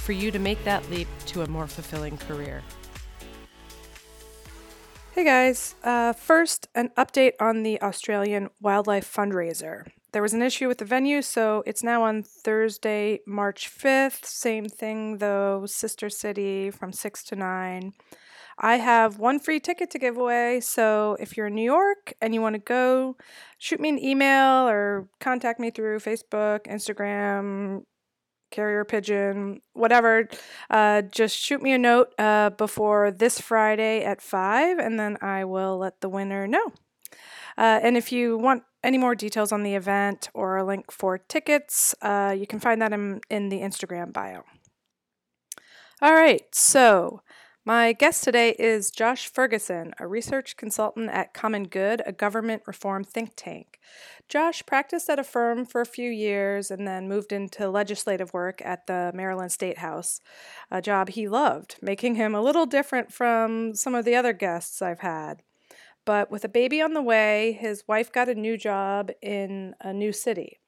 for you to make that leap to a more fulfilling career. Hey guys, uh, first, an update on the Australian Wildlife Fundraiser. There was an issue with the venue, so it's now on Thursday, March 5th. Same thing though, Sister City from 6 to 9. I have one free ticket to give away. So if you're in New York and you want to go, shoot me an email or contact me through Facebook, Instagram, carrier pigeon, whatever. Uh, just shoot me a note uh, before this Friday at 5, and then I will let the winner know. Uh, and if you want any more details on the event or a link for tickets, uh, you can find that in, in the Instagram bio. All right, so my guest today is Josh Ferguson, a research consultant at Common Good, a government reform think tank. Josh practiced at a firm for a few years and then moved into legislative work at the Maryland State House, a job he loved, making him a little different from some of the other guests I've had. But with a baby on the way, his wife got a new job in a new city.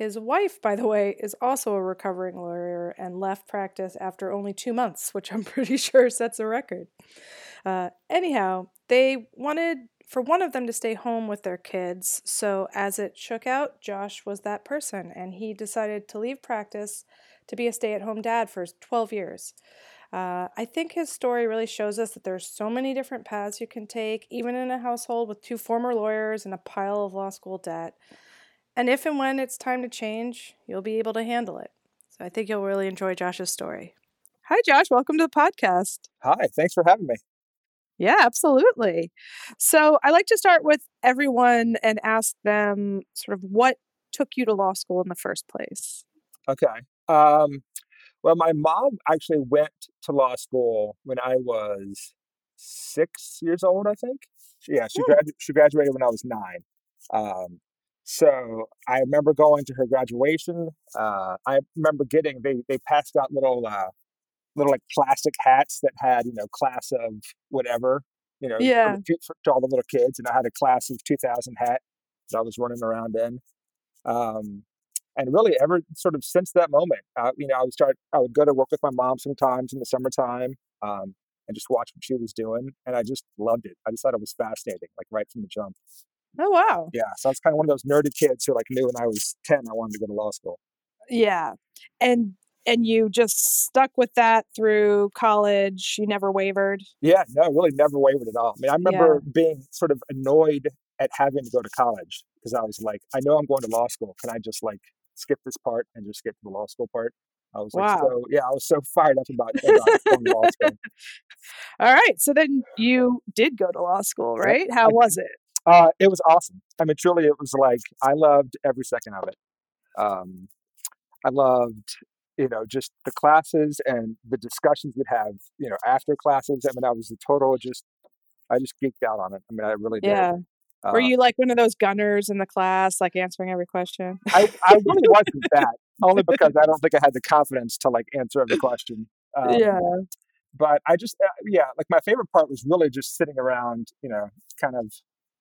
His wife, by the way, is also a recovering lawyer and left practice after only two months, which I'm pretty sure sets a record. Uh, anyhow, they wanted for one of them to stay home with their kids, so as it shook out, Josh was that person, and he decided to leave practice to be a stay at home dad for 12 years. Uh, I think his story really shows us that there's so many different paths you can take, even in a household with two former lawyers and a pile of law school debt. And if and when it's time to change, you'll be able to handle it. So I think you'll really enjoy Josh's story. Hi, Josh. Welcome to the podcast. Hi. Thanks for having me. Yeah, absolutely. So I like to start with everyone and ask them sort of what took you to law school in the first place. Okay. Um, well, my mom actually went to law school when I was six years old, I think. Yeah, she, hmm. gradu- she graduated when I was nine. Um, so I remember going to her graduation. Uh, I remember getting they they passed out little uh, little like plastic hats that had you know class of whatever you know yeah. for, to all the little kids, and I had a class of 2000 hat that I was running around in. Um, and really, ever sort of since that moment, uh, you know, I would start. I would go to work with my mom sometimes in the summertime. Um, and just watch what she was doing, and I just loved it. I just thought it was fascinating, like right from the jump. Oh wow. Yeah. So I was kind of one of those nerdy kids who like knew when I was 10 I wanted to go to law school. Yeah. And and you just stuck with that through college. You never wavered. Yeah, no, really never wavered at all. I mean, I remember yeah. being sort of annoyed at having to go to college because I was like, I know I'm going to law school. Can I just like skip this part and just get to the law school part? I was wow. like, so yeah, I was so fired up about, about going to law school. All right, so then you did go to law school, right? How was it? Uh, it was awesome. I mean, truly, it was like I loved every second of it. Um, I loved, you know, just the classes and the discussions we'd have, you know, after classes. I mean, I was a total just, I just geeked out on it. I mean, I really yeah. did. Uh, Were you like one of those gunners in the class, like answering every question? I, I really wasn't that, only because I don't think I had the confidence to like answer every question. Um, yeah. But I just, uh, yeah, like my favorite part was really just sitting around, you know, kind of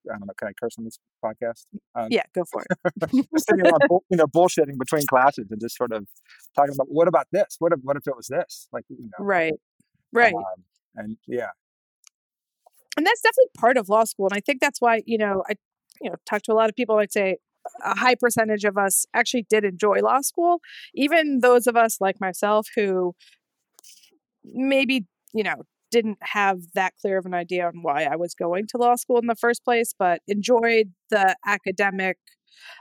I don't know, can I curse on this podcast? Um, yeah, go for it. sitting around, you know, bullshitting between classes and just sort of talking about what about this? What if what if it was this? Like, you know, right, right, um, and yeah, and that's definitely part of law school, and I think that's why you know I, you know, talk to a lot of people. I'd say a high percentage of us actually did enjoy law school, even those of us like myself who maybe you know didn't have that clear of an idea on why I was going to law school in the first place, but enjoyed the academic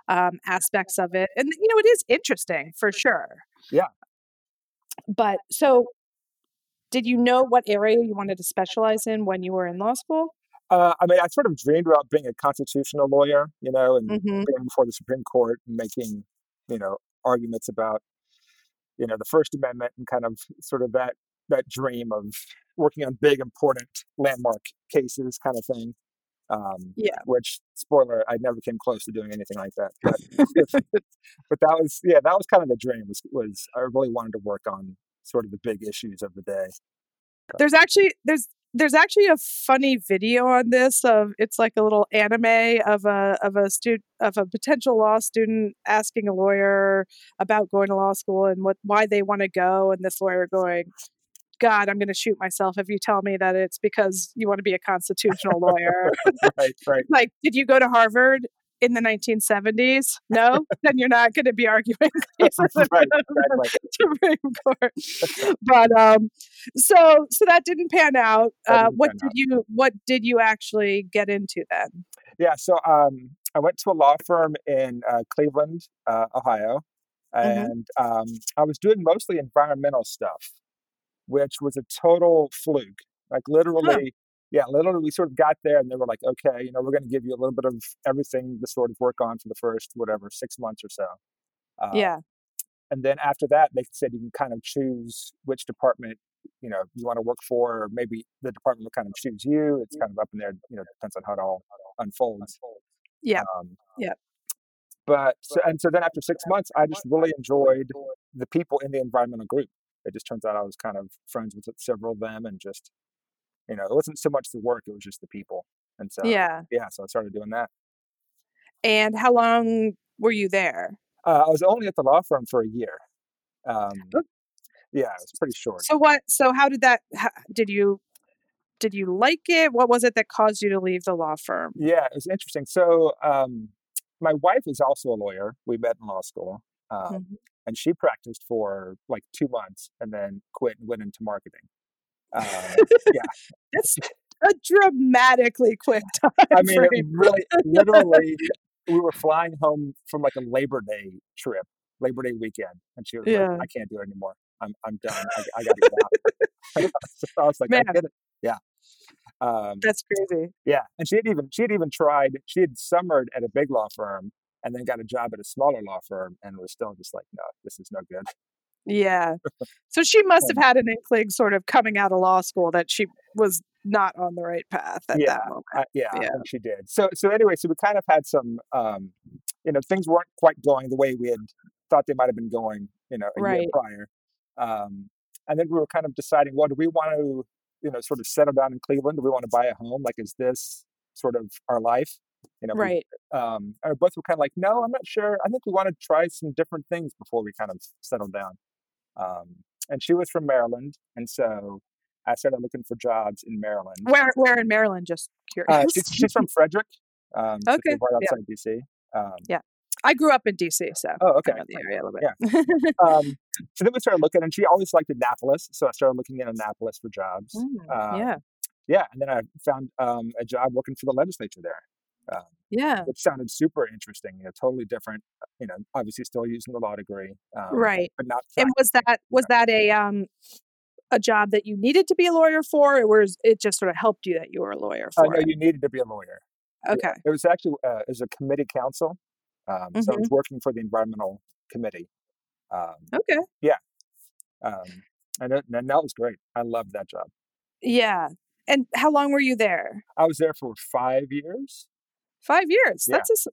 um, aspects of it. And, you know, it is interesting for sure. Yeah. But so, did you know what area you wanted to specialize in when you were in law school? Uh, I mean, I sort of dreamed about being a constitutional lawyer, you know, and mm-hmm. being before the Supreme Court and making, you know, arguments about, you know, the First Amendment and kind of sort of that that dream of working on big, important, landmark cases, kind of thing. Um, Yeah. Which spoiler, I never came close to doing anything like that. But, but that was yeah, that was kind of the dream. Was was I really wanted to work on sort of the big issues of the day. There's actually there's there's actually a funny video on this of it's like a little anime of a of a student of a potential law student asking a lawyer about going to law school and what why they want to go and this lawyer going god i'm going to shoot myself if you tell me that it's because you want to be a constitutional lawyer right, right. like did you go to harvard in the 1970s no then you're not going to be arguing cases right, front of the exactly. Supreme Court. but um, so so that didn't pan out. Uh, didn't what pan did out. you What did you actually get into then? Yeah, so um, I went to a law firm in uh, Cleveland, uh, Ohio, Mhm. and um, I was doing mostly environmental stuff, which was a total fluke. Like literally, yeah, literally, we sort of got there and they were like, okay, you know, we're going to give you a little bit of everything to sort of work on for the first whatever six months or so. Uh, yeah, and then after that, they said you can kind of choose which department you know you want to work for, or maybe the department will kind of choose you. It's kind of up in there, you know, depends on how it all unfolds. Yeah. Um, Yeah. But so, and so then after six months, I just really enjoyed the people in the environmental group. It just turns out I was kind of friends with several of them, and just you know, it wasn't so much the work; it was just the people. And so yeah. yeah, so I started doing that. And how long were you there? Uh, I was only at the law firm for a year. Um, Oh. yeah, it was pretty short. So what? So how did that? How, did you did you like it? What was it that caused you to leave the law firm? Yeah, it was interesting. So, um, my wife is also a lawyer. We met in law school, um, Mhm. And she practiced for like two months and then quit and went into marketing. Um, It's a dramatically quick time. I mean, really, literally, we were flying home from like a Labor Day trip, Labor Day weekend, and she was Yeah. like, "I can't do it anymore. I'm, I'm done. I, I got to get out." so I was like, Man. "I get it." Yeah. Um, That's crazy. Yeah, and she had even she had even tried. She had summered at a big law firm and then got a job at a smaller law firm and was still just like, no, this is no good. Yeah. So she must have had an inkling, sort of coming out of law school, that she was not on the right path at Yeah, that moment. Uh, yeah, I Yeah. think she did. So so anyway, so we kind of had some, um, you know, things weren't quite going the way we had thought they might have been going, you know, a year prior. Um, and then we were kind of deciding, well, do we want to, you know, sort of settle down in Cleveland? Do we want to buy a home? Like, is this sort of our life? You know, we- Right. um, and we both were kind of like, no, I'm not sure. I think we want to try some different things before we kind of settle down. Um, and she was from Maryland, and so I started looking for jobs in Maryland. Where where in Maryland? Just curious. Uh, she's, she's from Frederick, um, okay. so right yeah. outside DC. Um, yeah. I grew up in DC, so oh, okay. the area a little Yeah. bit. Um, so then we started looking, and she always liked Annapolis, so I started looking in Annapolis for jobs. Mm, Um, yeah. yeah, and then I found um, a job working for the legislature there. Um, Yeah. which sounded super interesting. You know, totally different. uh, You know, obviously still using the law degree, um, Right. but not. And was that was that a um a job that you needed to be a lawyer for, or was it just sort of helped you that you were a lawyer Uh, for no, it? you needed to be a lawyer. Yeah, Okay. It was actually uh, it was a committee counsel, um, so I Mm-hmm. was working for the environmental committee. Um, Okay. Yeah. Um, and, it, and that was great. I loved that job. Yeah. And how long were you there? I was there for five years. Five years. Yeah. That's a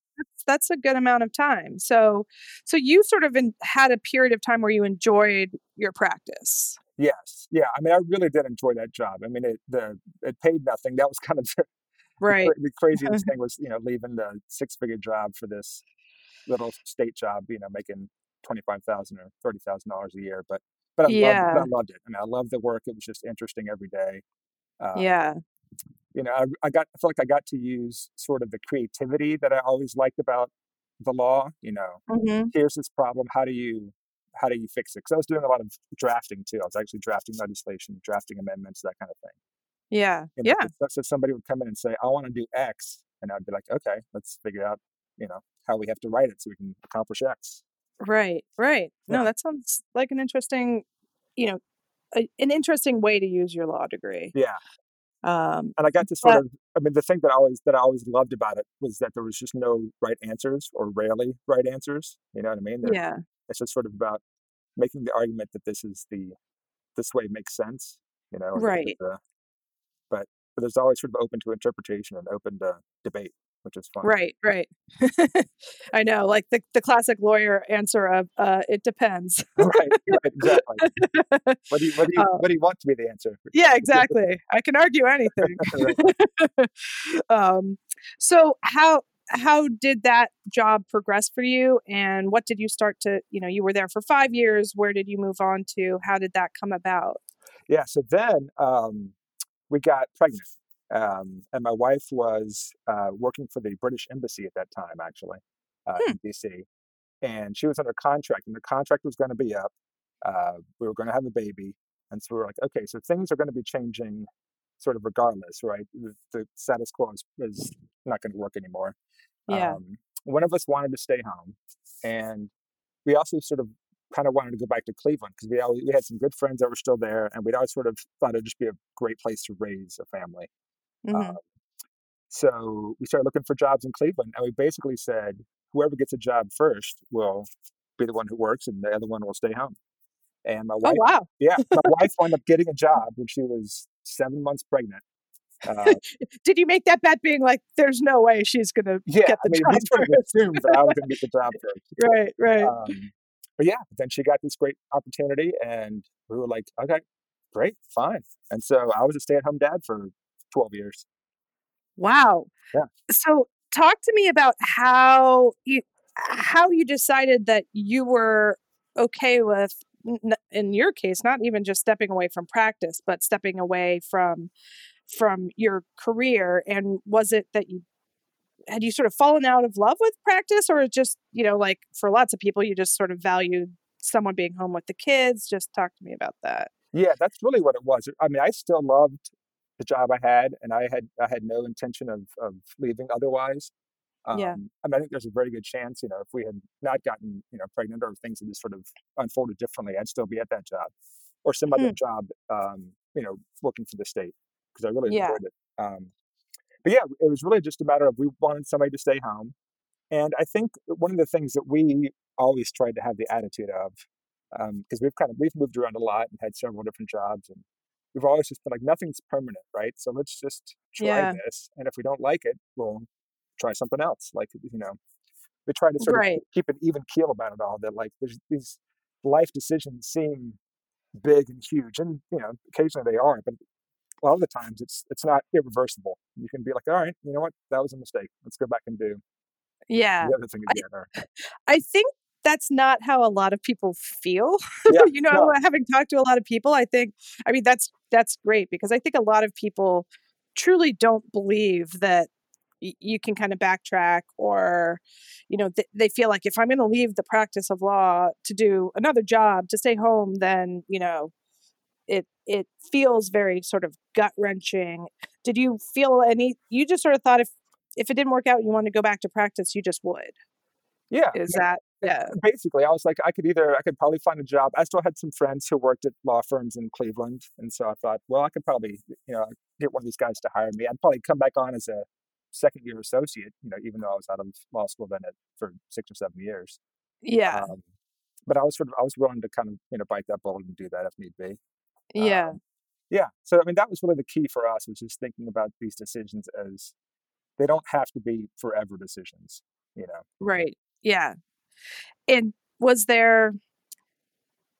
that's, a good amount of time. So so you sort of in, had a period of time where you enjoyed your practice. Yes, yeah. I mean, I really did enjoy that job. I mean, it the it paid nothing. That was kind of the, the Right. cra- the craziest thing was you know leaving the six figure job for this little state job. You know, making twenty five thousand or thirty thousand dollars a year. But but I loved Yeah. but I loved it. I mean, I loved the work. It was just interesting every day. Uh, Yeah. You know, I, I got I feel like I got to use sort of the creativity that I always liked about the law. You know, hmm here's this problem. How do you how do you fix it? Because I was doing a lot of drafting too. I was actually drafting legislation, drafting amendments, that kind of thing. Yeah. You know, Yeah. so, so somebody would come in and say, "I want to do X," and I'd be like, "Okay, let's figure out, you know, how we have to write it so we can accomplish X." Right. Right. No, that sounds like an interesting, you know, a, an interesting way to use your law degree. Yeah, Um, and I got to sort But- of. I mean, the thing that I always that I always loved about it was that there was just no right answers or rarely right answers. You know what I mean? There- yeah. It's just sort of about making the argument that this is the this way makes sense, you know. Right. uh, but but there's always sort of open to interpretation and open to debate, which is fun. Right, right. I know, like the the classic lawyer answer of, uh, "It depends." Right, right, exactly. What do you what do you Uh what do you want to be the answer? Yeah, exactly. I can argue anything. Um, so how how did that job progress for you, and what did you start to you know, you were there for 5 years, where did you move on to? How did that come about? Yeah, so then, um, we got pregnant, um, and my wife was, uh, working for the British Embassy at that time, actually, uh, Hmm. in DC, and she was under contract, and the contract was gonna be up. Uh, we were gonna have a baby, and so we were like, "Okay, so things are gonna be changing sort of regardless, right? The the status quo is is not gonna work anymore." Yeah. Um, one of us wanted to stay home, and we also sort of kinda wanted to go back to Cleveland because we we had some good friends that were still there, and we'd always sort of thought it'd just be a great place to raise a family. Mhm. Um, so we started looking for jobs in Cleveland, and we basically said, "Whoever gets a job first will be the one who works, and the other one will stay home." And my Oh, wife wow. yeah, my wife wound up getting a job when she was 7 months pregnant. Uh Did you make that bet being like, "There's no way she's gonna Yeah, get I the mean, job first?" assumed that I was gonna get the job first. Right, right. Um, but yeah, then she got this great opportunity, and we were like, "Okay, great, fine." And so I was a stay-at-home dad for 12 years. Wow. Yeah. So talk to me about how you how you decided that you were okay with in your case, not even just stepping away from practice, but stepping away from from your career, and was it that you had you sort of fallen out of love with practice, or just, you know, like, for lots of people, you just sort of valued someone being home with the kids? Just talk to me about that. Yeah, that's really what it was. I mean, I still loved the job I had, and I had I had no intention of of leaving otherwise. Yeah. Um, and I think there's a very good chance, you know, if we had not gotten, you know, pregnant or things had just sort of unfolded differently, I'd still be at that job or some other Hmm. job, um, you know, working for the state because I really Yeah. enjoyed it. Um, but yeah, it was really just a matter of we wanted somebody to stay home. And I think one of the things that we always tried to have the attitude of, because we've kind of we've moved around a lot and had several different jobs, and we've always just been like, nothing's permanent, right? So let's just try Yeah. this, and if we don't like it, we'll try something else. Like you know, we try to sort of keep an even keel about it all. That like there's these life decisions seem big and huge, and you know, occasionally they are, but a lot of the times it's it's not irreversible. You can be like, all right, you know what, that was a mistake. Let's go back and do Yeah. the other thing again. Or I think that's not how a lot of people feel. yeah, You know, no, having talked to a lot of people, I think I mean, that's that's great because I think a lot of people truly don't believe that y you can kinda backtrack or, you know, th they feel like if I'm gonna leave the practice of law to do another job, to stay home, then, you know, it it feels very sort of gut-wrenching. Did you feel any you just sort of thought if if it didn't work out you wanted to go back to practice, you just would? yeah. Is yeah. that yeah. basically, I was like, I could either I could probably find a job. I still had some friends who worked at law firms in Cleveland, and so I thought, well, I could probably you know get one of these guys to hire me. I'd probably come back on as a second year associate, you know, even though I was out of law school then at, for six or seven years. Yeah. Um, but I was sort of I was willing to kind of you know bite that bullet and do that if need be. Yeah. Um, yeah. So I mean, that was really the key for us was just thinking about these decisions as they don't have to be forever decisions. You know. Right. Yeah. And was there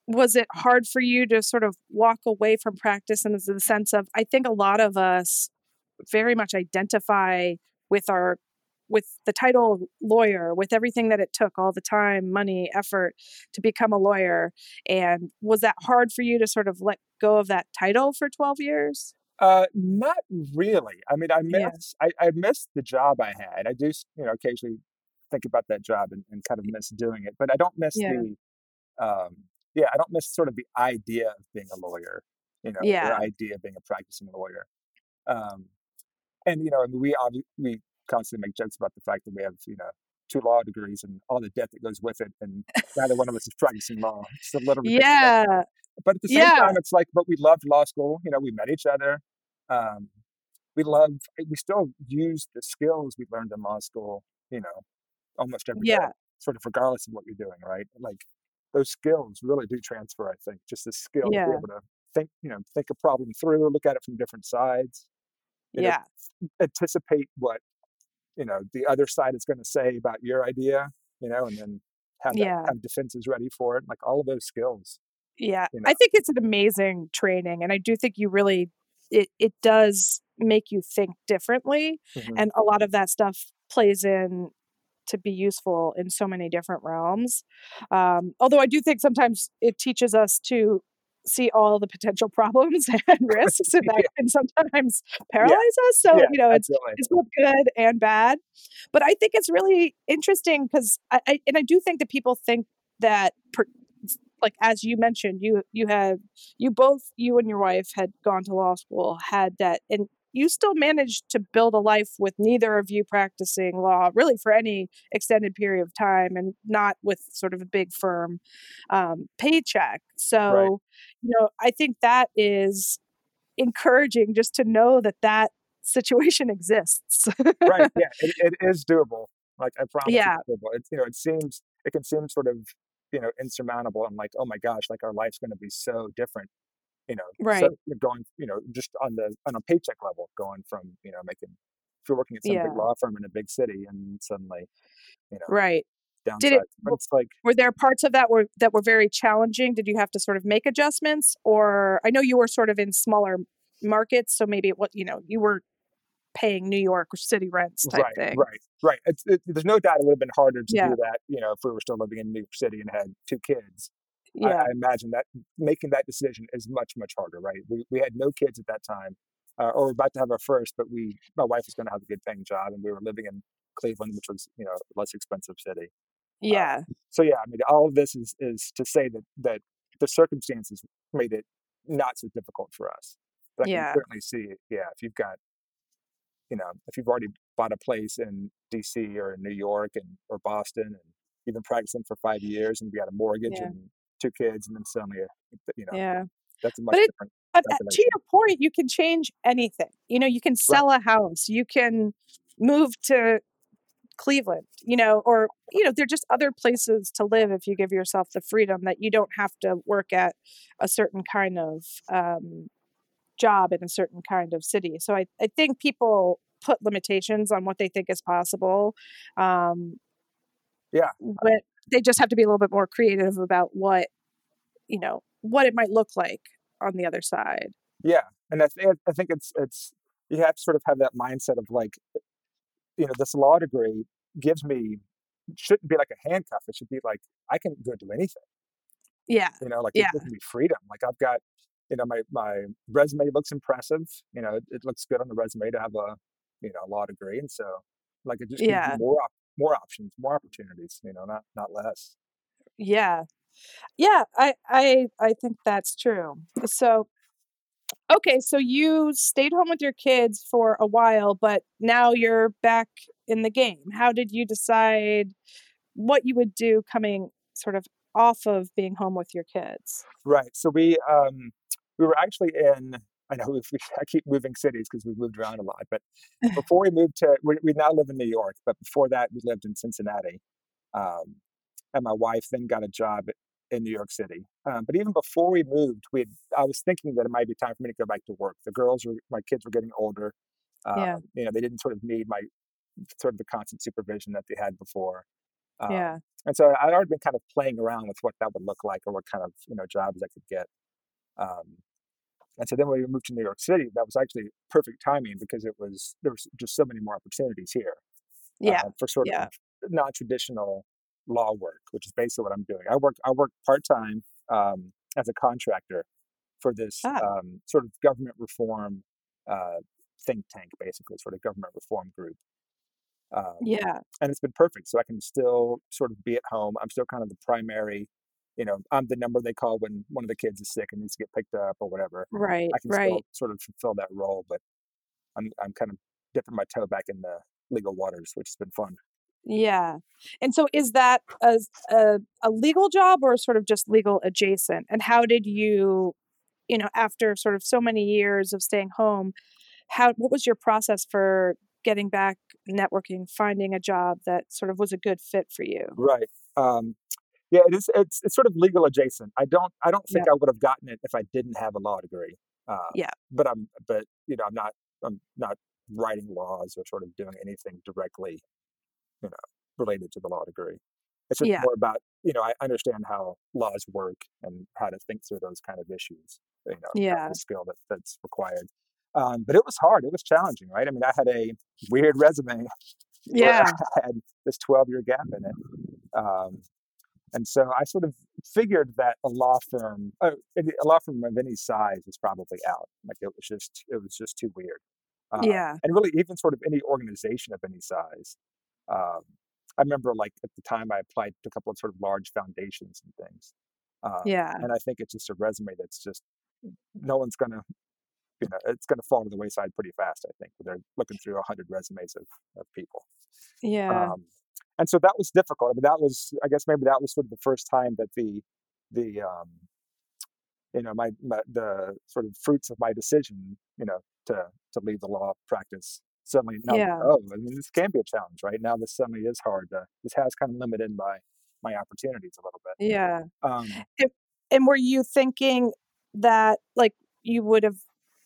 was it hard for you to sort of walk away from practice in the sense of I think a lot of us very much identify with our with the title of lawyer, with everything that it took, all the time, money, effort to become a lawyer. And was that hard for you to sort of let go of that title for 12 years? Uh, not really. I mean, I Yeah. miss I, I miss the job I had. I do, you know, occasionally think about that job and, and kind of miss doing it, but I don't miss Yeah. the, um, yeah, I don't miss sort of the idea of being a lawyer, you know, the idea of being a practicing lawyer. Um, and you know, I mean, we obvi- we constantly make jokes about the fact that we have, you know, two law degrees and all the debt that goes with it, and neither one of us is practicing law. It's a little ridiculous. Yeah. But at the same Yeah. time, it's like, but we loved law school. You know, we met each other. Um, we love, we still use the skills we learned in law school, you know, almost every Yeah. sort of regardless of what you're doing, right? Like those skills really do transfer, I think, just the skill to be able to think you know think a problem through, look at it from different sides, know, Yeah. anticipate what you know the other side is going to say about your idea, you know, and then have that have defenses ready for it. Like all of those skills, Yeah. you I think it's an amazing training, and I do think you really it it does make you think differently, hmm and a lot of that stuff plays in to be useful in so many different realms. Um, although I do think sometimes it teaches us to see all the potential problems and risks, and that yeah, can sometimes yeah, paralyze us. So, yeah, you know, it's absolutely. it's both good and bad. But I think it's really interesting because I, I and I do think that people think that per, like as you mentioned, you you have you both you and your wife had gone to law school, had that, and you still managed to build a life with neither of you practicing law really for any extended period of time, and not with sort of a big firm um, paycheck. Right, So, you know, I think that is encouraging just to know that that situation exists. right. Yeah, it, it is doable. Like I promise, it's yeah, doable. It's you know, it seems it can seem sort of you know insurmountable. I'm like, oh my gosh, like our life's going to be so different. You know, so right. you're going, you know, just on the on a paycheck level, going from you know making if you're working at some big law firm in a big city and suddenly you know right. Did it? But it's like Were there parts of that were that were very challenging? Did you have to sort of make adjustments, or I know you were sort of in smaller markets, so maybe it was you know you were paying New York city rents type Right, thing. right, right. It's it, there's no doubt it would have been harder to do that, you know, if we were still living in New York City and had two kids. I, yeah, I imagine that making that decision is much, much harder, right? We we had no kids at that time, uh, or we're about to have our first, but we my wife was going to have a good paying job, and we were living in Cleveland, which was you know a less expensive city. Uh, yeah, so yeah, I mean, all of this is is to say that that the circumstances made it not so difficult for us. But I can yeah, certainly see, yeah, if you've got you know, if you've already bought a place in DC or in New York and or Boston and you've been practicing for five years and you got a mortgage yeah, and two kids and then suddenly, uh, you know, yeah. that's a much But it, different but uh, to your point, you can change anything. You know, you can Right. sell a house, you can move to Cleveland, you know, or you know, there are just other places to live if you give yourself the freedom that you don't have to work at a certain kind of um, job in a certain kind of city. So I, I think people put limitations on what they think is possible, um, Yeah. but they just have to be a little bit more creative about what you know what it might look like on the other side. Yeah. And I, th- I think it's, it's, you have to sort of have that mindset of like, you know, this law degree gives me, shouldn't be like a handcuff. It should be like, I can go do anything. Yeah, You know, like it yeah, gives me freedom. Like I've got, you know, my my resume looks impressive. You know, it, it looks good on the resume to have a, you know, a law degree, and so like it just gives you yeah, more op- more options, more opportunities. You know, not not less. yeah, yeah. I I I think that's true. So Okay, so you stayed home with your kids for a while, but now you're back in the game. How did you decide what you would do coming sort of off of being home with your kids? Right. So we um we were actually in. I know we, we I keep moving cities because we've moved around a lot, but before we moved to we, we now live in New York, but before that we lived in Cincinnati. Um, and my wife then got a job in New York City. Um, but even before we moved, we had, I was thinking that it might be time for me to go back to work. The girls were my kids were getting older. Yeah, Um, you know, they didn't sort of need my sort of the constant supervision that they had before. Um, yeah, and so I'd already been kind of playing around with what that would look like or what kind of you know jobs I could get. Um, and so then when we moved to New York City, that was actually perfect timing because it was there was just so many more opportunities here yeah, uh, for sort yeah, of non-traditional law work, which is basically what I'm doing. I work I work part time um, as a contractor for this ah, um, sort of government reform uh, think tank, basically sort of government reform group, um, yeah, and it's been perfect. So I can still sort of be at home. I'm still kind of the primary. You know, I'm the number they call when one of the kids is sick and needs to get picked up or whatever. right, I can still sort of fulfill that role, but I'm I'm kind of dipping my toe back in the legal waters, which has been fun. yeah. And so is that a, a, a legal job or sort of just legal adjacent? And how did you, you know, after sort of so many years of staying home, how what was your process for getting back networking, finding a job that sort of was a good fit for you? Right. Um, Yeah, it is. It's it's sort of legal adjacent. I don't I don't think Yeah. I would have gotten it if I didn't have a law degree. Uh, Yeah. but I'm but you know I'm not I'm not writing laws or sort of doing anything directly you know related to the law degree. It's just Yeah. more about you know I understand how laws work and how to think through those kind of issues. You know, Yeah. the skill that that's required. Um, but it was hard. It was challenging, right? I mean, I had a weird resume Yeah. I had this 12 year gap in it. Um, and so I sort of figured that a law firm, uh, a law firm of any size was probably out. Like it was just, it was just too weird. Uh, Yeah. and really, even sort of any organization of any size. Um, I remember, like at the time, I applied to a couple of sort of large foundations and things. Um, Yeah. and I think it's just a resume that's just no one's gonna, you know, it's gonna fall to the wayside pretty fast. I think they're looking through a hundred resumes of, of people. Yeah. Um, and so that was difficult. I mean, that was, I guess, maybe that was sort of the first time that the, the, um, you know, my, my the sort of fruits of my decision, you know, to to leave the law practice suddenly now. Yeah. Oh, I mean, this can be a challenge, right? Now this suddenly is hard. To, this has kind of limited my my opportunities a little bit. Yeah. Um, And, and were you thinking that like you would have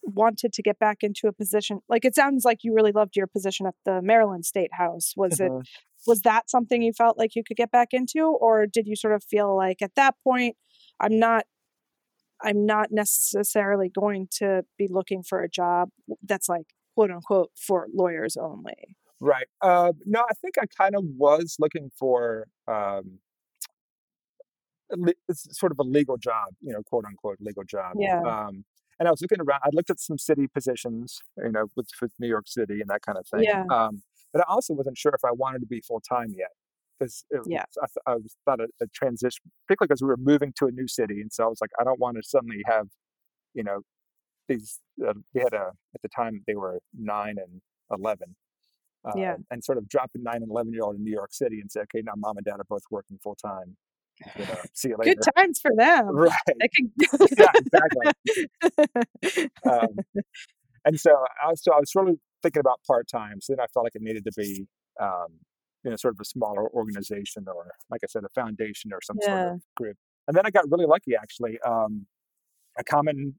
wanted to get back into a position like it sounds like you really loved your position at the Maryland State House. Was it mhm. was that something you felt like you could get back into or did you sort of feel like at that point I'm not I'm not necessarily going to be looking for a job that's like quote unquote for lawyers only. Right. Uh, no, I think I kind of was looking for um, it's sort of a legal job, you know, quote unquote legal job. Yeah. Um, and I was looking around. I looked at some city positions, you know, with, with New York City and that kind of thing. Yeah. Um, but I also wasn't sure if I wanted to be full time yet, because Yeah. I, th- I was thought a, a transition, particularly because we were moving to a new city, and so I was like, I don't want to suddenly have, you know, these. Uh, we had a at the time they were nine and eleven Yeah. uh, and sort of drop a nine and eleven year old in New York City and say, okay, now mom and dad are both working full time. You know, see you later. Good times for them. Right. Can Yeah, exactly. Um, and so I was, so I was really thinking about part time. So then I felt like it needed to be, um, you know, sort of a smaller organization or, like I said, a foundation or some sort of group. And then I got really lucky, actually. Um, a common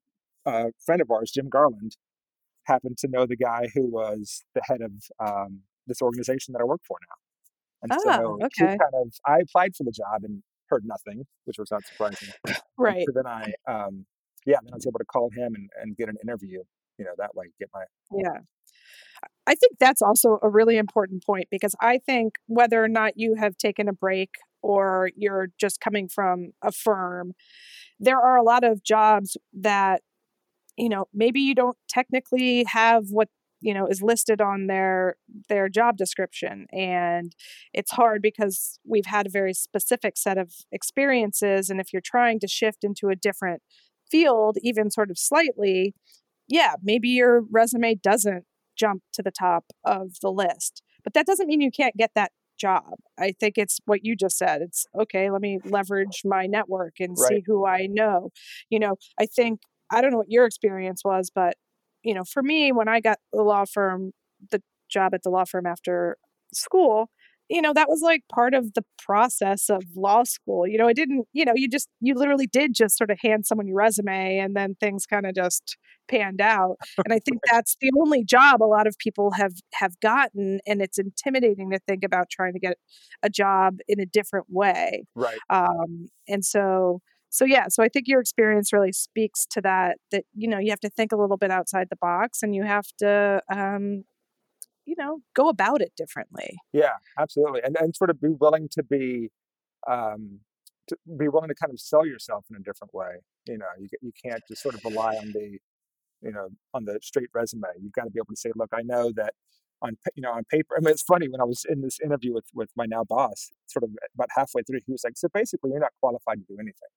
uh, friend of ours, Jim Garland, happened to know the guy who was the head of um, this organization that I work for now. And Ah, so okay. kind of, I applied for the job and heard nothing, which was not surprising. Right. so then I, um, yeah, then I was able to call him and, and get an interview, you know, that way, get my, Yeah. I think that's also a really important point because I think whether or not you have taken a break or you're just coming from a firm, there are a lot of jobs that, you know, maybe you don't technically have what you know is listed on their their job description and it's hard because we've had a very specific set of experiences and if you're trying to shift into a different field even sort of slightly yeah maybe your resume doesn't jump to the top of the list. But that doesn't mean you can't get that job. I think it's what you just said. It's okay, let me leverage my network and Right. see who I know. You know, I think I don't know what your experience was, but you know, for me when I got the law firm, the job at the law firm after school, you know, that was like part of the process of law school. You know, it didn't, you know, you just you literally did just sort of hand someone your resume and then things kind of just panned out and i think that's the only job a lot of people have have gotten and it's intimidating to think about trying to get a job in a different way right. um and so so yeah so i think your experience really speaks to that that you know you have to think a little bit outside the box and you have to um you know go about it differently Yeah, absolutely. And, and sort of be willing to be, um, to be willing to kind of sell yourself in a different way. You know, you, you can't just sort of rely on the, you know, on the straight resume. You've got to be able to say, look, I know that on, you know, on paper. I mean, it's funny when I was in this interview with, with my now boss, sort of about halfway through, he was like, so basically you're not qualified to do anything.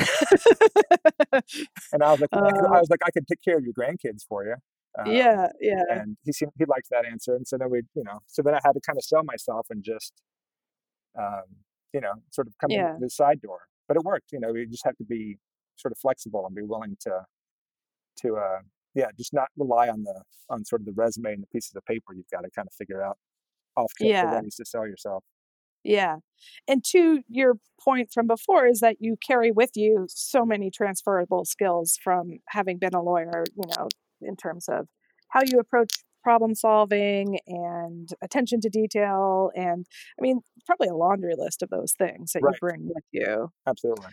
And I was like, "Well, I, could, uh, was like, I could take care of your grandkids for you. Um, yeah yeah and he seemed, he liked that answer. And so then we, you know, so then I had to kind of sell myself and just, um, you know, sort of come in the side door. But it worked. You know, you just have to be sort of flexible and be willing to, to, uh, yeah, just not rely on the on sort of the resume and the pieces of paper. You've got to kind of figure out off yeah ways to sell yourself. Yeah. And to your point from before is that you carry with you so many transferable skills from having been a lawyer, you know, in terms of how you approach problem solving and attention to detail and I mean probably a laundry list of those things that Right. you bring with you. Absolutely.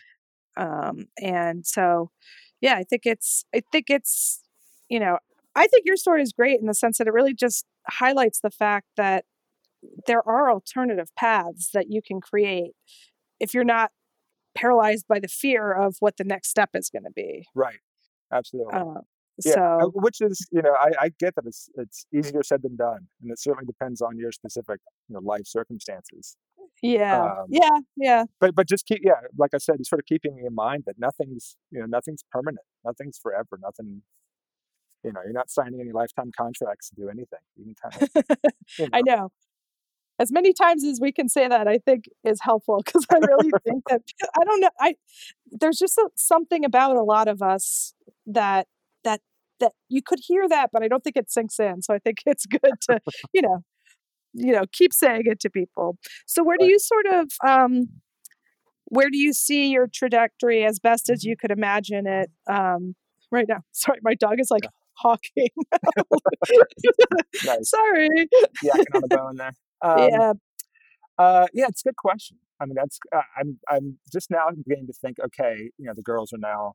Um and so yeah, I think it's I think it's you know, I think your story is great in the sense that it really just highlights the fact that there are alternative paths that you can create if you're not paralyzed by the fear of what the next step is going to be. Right. Absolutely. Uh, Yeah, so which is, you know, I, I get that it's it's easier said than done, and it certainly depends on your specific, you know, life circumstances. yeah, Um, yeah, yeah, but but just keep, yeah, like I said, sort of keeping in mind that nothing's, you know, nothing's permanent, nothing's forever, nothing, you know, you're not signing any lifetime contracts to do anything. You can kind of, you I know, know. As many times as we can say that, I think is helpful because I really think that I don't know. I there's just a, something about a lot of us that that that you could hear that, but I don't think it sinks in. So I think it's good to you know you know keep saying it to people. So where do you sort of um, where do you see your trajectory as best as you could imagine it um, right now? Sorry, my dog is like Yeah, hawking. nice. Sorry. Yakking on a bone there. Um, Yeah. uh, yeah, it's a good question. I mean, that's uh, I'm I'm just now beginning to think. Okay, you know, the girls are now,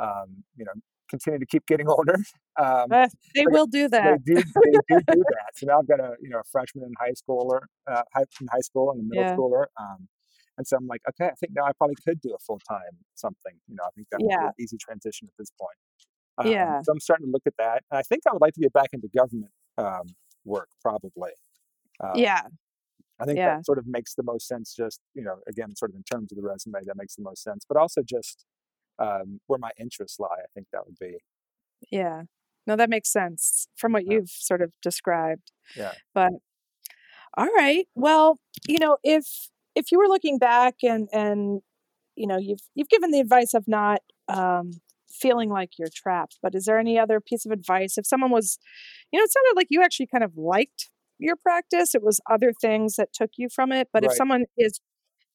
um, you know, continue to keep getting older. Um, Uh, they will do they that. do they do do that. So now I've got a you know a freshman in high schooler, uh, high, in high school and a middle Yeah. schooler. Um, and so I'm like, okay, I think now I probably could do a full time something. You know, I think that would be Yeah. an easy transition at this point. Um, Yeah. so I'm starting to look at that, and I think I would like to get back into government um, work probably. Uh, Yeah. I think Yeah. that sort of makes the most sense. Just you know, again, sort of in terms of the resume, that makes the most sense. But also just um, where my interests lie, I think that would be Yeah. No, that makes sense from what uh, you've sort of described. yeah. But all right. Well, you know, if if you were looking back and and you know, you've you've given the advice of not um feeling like you're trapped, but is there any other piece of advice if someone was, you know, it sounded like you actually kind of liked your practice, it was other things that took you from it, but if someone is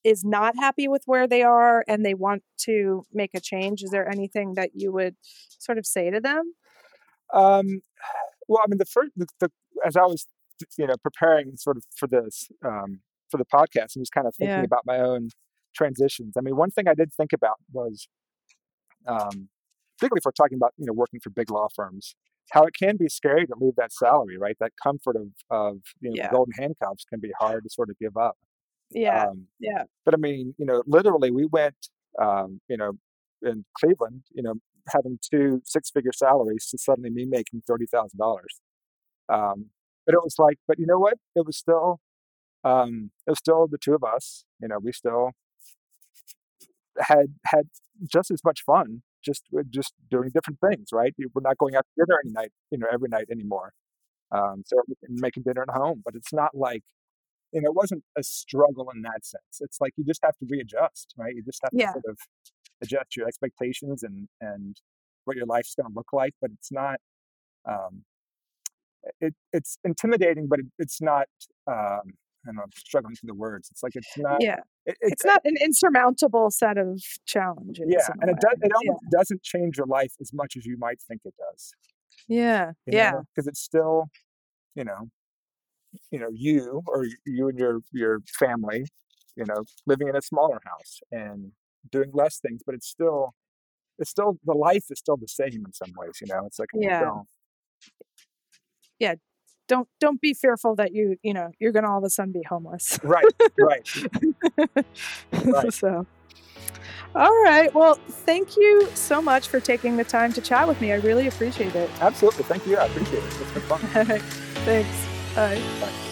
is not happy with where they are and they want to make a change, is there anything that you would sort of say to them? Um, well, I mean, the first, the, the, as I was, you know, preparing sort of for this, um, for the podcast and just kind of thinking Yeah. about my own transitions. I mean, one thing I did think about was, um, particularly if we're talking about, you know, working for big law firms, how it can be scary to leave that salary, right? That comfort of, of, you know, Yeah. golden handcuffs can be hard to sort of give up. Yeah. Um, Yeah. but I mean, you know, literally we went, um, you know, in Cleveland, you know, having two six figure salaries to suddenly me making $30,000. Um, but it was like, but you know what? It was still, um, it was still the two of us. You know, we still had had just as much fun, just just doing different things. Right? We're not going out to dinner any night, you know, every night anymore. Um, so making dinner at home, but it's not like you know, it wasn't a struggle in that sense. It's like you just have to readjust, right? You just have to Yeah. sort of adjust your expectations and and what your life's going to look like. But it's not. Um, it it's intimidating, but it, it's not. Um, I. I'm struggling through the words. It's like it's not. Yeah. It, it's It's not an insurmountable set of challenges yeah, and it does. It Yeah. almost doesn't change your life as much as you might think it does. Yeah. You Yeah. because it's still, you know, you know, you or you and your your family, you know, living in a smaller house and doing less things, but it's still it's still the life is still the same in some ways, you know. It's like Yeah. still Yeah. Don't don't be fearful that you, you know, you're gonna all of a sudden be homeless. right, right, right. so all right. Well, thank you so much for taking the time to chat with me. I really appreciate it. Absolutely. Thank you. I appreciate it. It's been fun. Thanks. Bye. Bye.